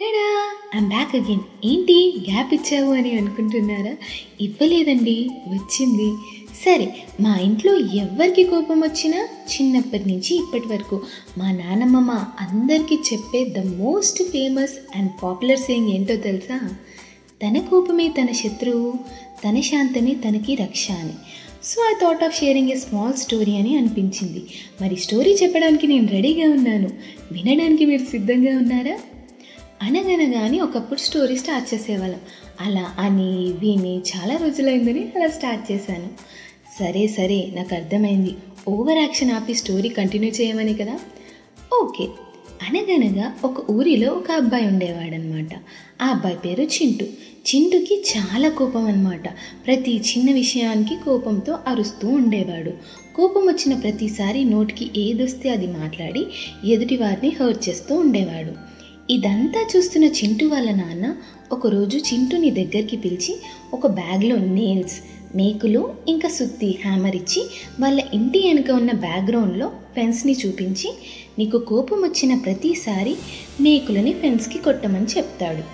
Ta-da! I'm back again ఏంటి? Gap ఇచ్చావు అని అనుకుంటున్నారా? ఇవ్వలేదండి. వచ్చింది. సరే మా ఇంట్లో ఎవరికి కోపం వచ్చినా చిన్నప్పటి నుంచి ఇప్పటి వరకు మా నానమ్మ మా అందరికీ చెప్పే the most famous and popular saying ఏంటో తెలుసా? తన కోపమే తన శత్రువు తన శాంతమే తనకి రక్ష అని. So I thought of sharing a small story అని అనిపించింది. మరి స్టోరీ చెప్పడానికి నేను రెడీగా ఉన్నాను. వినడానికి మీరు సిద్ధంగా ఉన్నారా? అనగనగాని ఒకప్పుడు స్టోరీ స్టార్ట్ చేసేవాళ్ళం. అలా అని విని చాలా రోజులైందని అలా స్టార్ట్ చేశాను. సరే సరే నాకు అర్థమైంది. ఓవర్ యాక్షన్ ఆపి స్టోరీ కంటిన్యూ చేయమని కదా? ఓకే. అనగనగా ఒక ఊరిలో ఒక అబ్బాయి ఉండేవాడనమాట ఆ అబ్బాయి పేరు చింటు. చింటుకి చాలా కోపం అనమాట ప్రతి చిన్న విషయానికి కోపంతో అరుస్తూ ఉండేవాడు. కోపం వచ్చిన ప్రతిసారి నోటికి ఏదొస్తే అది మాట్లాడి ఎదుటి వారిని హర్ట్ చేస్తూ ఉండేవాడు. ఇదంతా చూస్తున్న చింటు వాళ్ళ నాన్న ఒకరోజు చింటుని దగ్గరికి పిలిచి ఒక బ్యాగ్లో నెయిల్స్ మేకులు ఇంకా సుత్తి హ్యామర్ ఇచ్చి వాళ్ళ ఇంటి వెనుక ఉన్న బ్యాక్గ్రౌండ్లో ఫెన్స్ని చూపించి నీకు కోపం వచ్చిన ప్రతిసారి మేకులని ఫెన్స్కి కొట్టమని చెప్తాడు.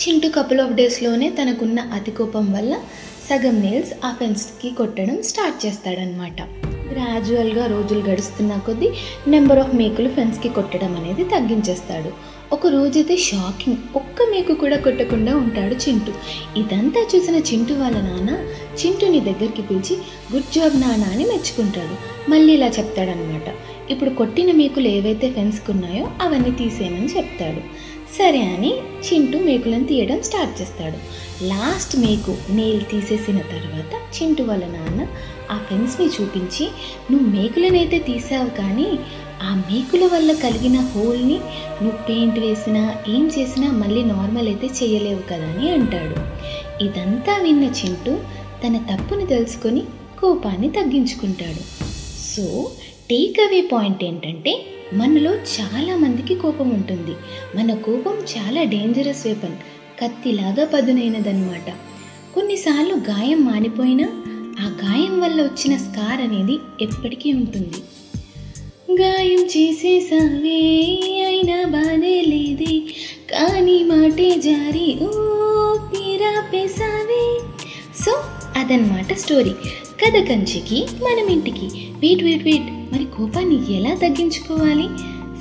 చింటు కపుల్ ఆఫ్ డేస్లోనే తనకున్న అతి కోపం వల్ల సగం నెయిల్స్ ఆ ఫెన్స్కి కొట్టడం స్టార్ట్ చేస్తాడనమాట గ్రాడ్యువల్గా రోజులు గడుస్తున్న కొద్దీ నెంబర్ ఆఫ్ మేకులు ఫ్రెండ్స్కి కొట్టడం అనేది తగ్గించేస్తాడు. ఒక రోజైతే షాకింగ్ ఒక్క మేకు కూడా కొట్టకుండా ఉంటాడు చింటూ. ఇదంతా చూసిన చింటూ వాళ్ళ నాన్న చింటుని దగ్గరికి పిలిచి గుడ్ జాబ్ నాన్న అని మెచ్చుకుంటాడు. మళ్ళీ ఇలా చెప్తాడనమాట ఇప్పుడు కొట్టిన మేకులు ఏవైతే ఫెన్స్కి ఉన్నాయో అవన్నీ తీసేయమని చెప్తాడు. సరే అని చింటూ మేకులను తీయడం స్టార్ట్ చేస్తాడు. లాస్ట్ మేకు నేల్ తీసేసిన తర్వాత చింటూ వాళ్ళ నాన్న ఆ ఫెన్స్ని చూపించి నువ్వు మేకులనైతే తీసావు కానీ ఆ మేకుల వల్ల కలిగిన హోల్ని నువ్వు పెయింట్ వేసినా ఏం చేసినా మళ్ళీ నార్మల్ అయితే చేయలేవు కదా అని అంటాడు. ఇదంతా విన్న చింటూ తన తప్పుని తెలుసుకొని కోపాన్ని తగ్గించుకుంటాడు. సో టేక్ అవే పాయింట్ ఏంటంటే మనలో చాలా మందికి కోపం ఉంటుంది. మన కోపం చాలా డేంజరస్ వెపన్ కత్తిలాగా పదునైనదన్నమాట. కొన్నిసార్లు గాయం మానిపోయినా ఆ గాయం వల్ల వచ్చిన స్కార్ అనేది ఎప్పటికీ ఉంటుంది. గాయం చేసేసావే అయినా బాధే లేదే. కానీ మాటే జారి ఊపిరాపేసావే సో అదనమాట స్టోరీ కథ కంచికి మనం ఇంటికి. వెయిట్ వెయిట్ వెయిట్ మరి కోపాన్ని ఎలా తగ్గించుకోవాలి?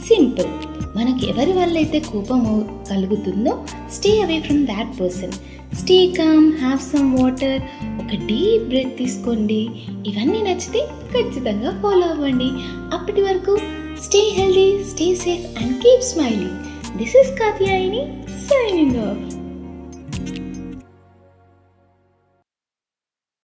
సింపుల్. మనకి ఎవరి వల్ల అయితే కోపం కలుగుతుందో stay away from that person stay calm have some water ఒక డీప్ బ్రెత్ తీసుకోండి. ఇవన్నీ నచ్చితే ఖచ్చితంగా ఫాలో అవ్వండి. అప్పటి వరకు stay healthy stay safe and keep smiling this is Katyayini signing off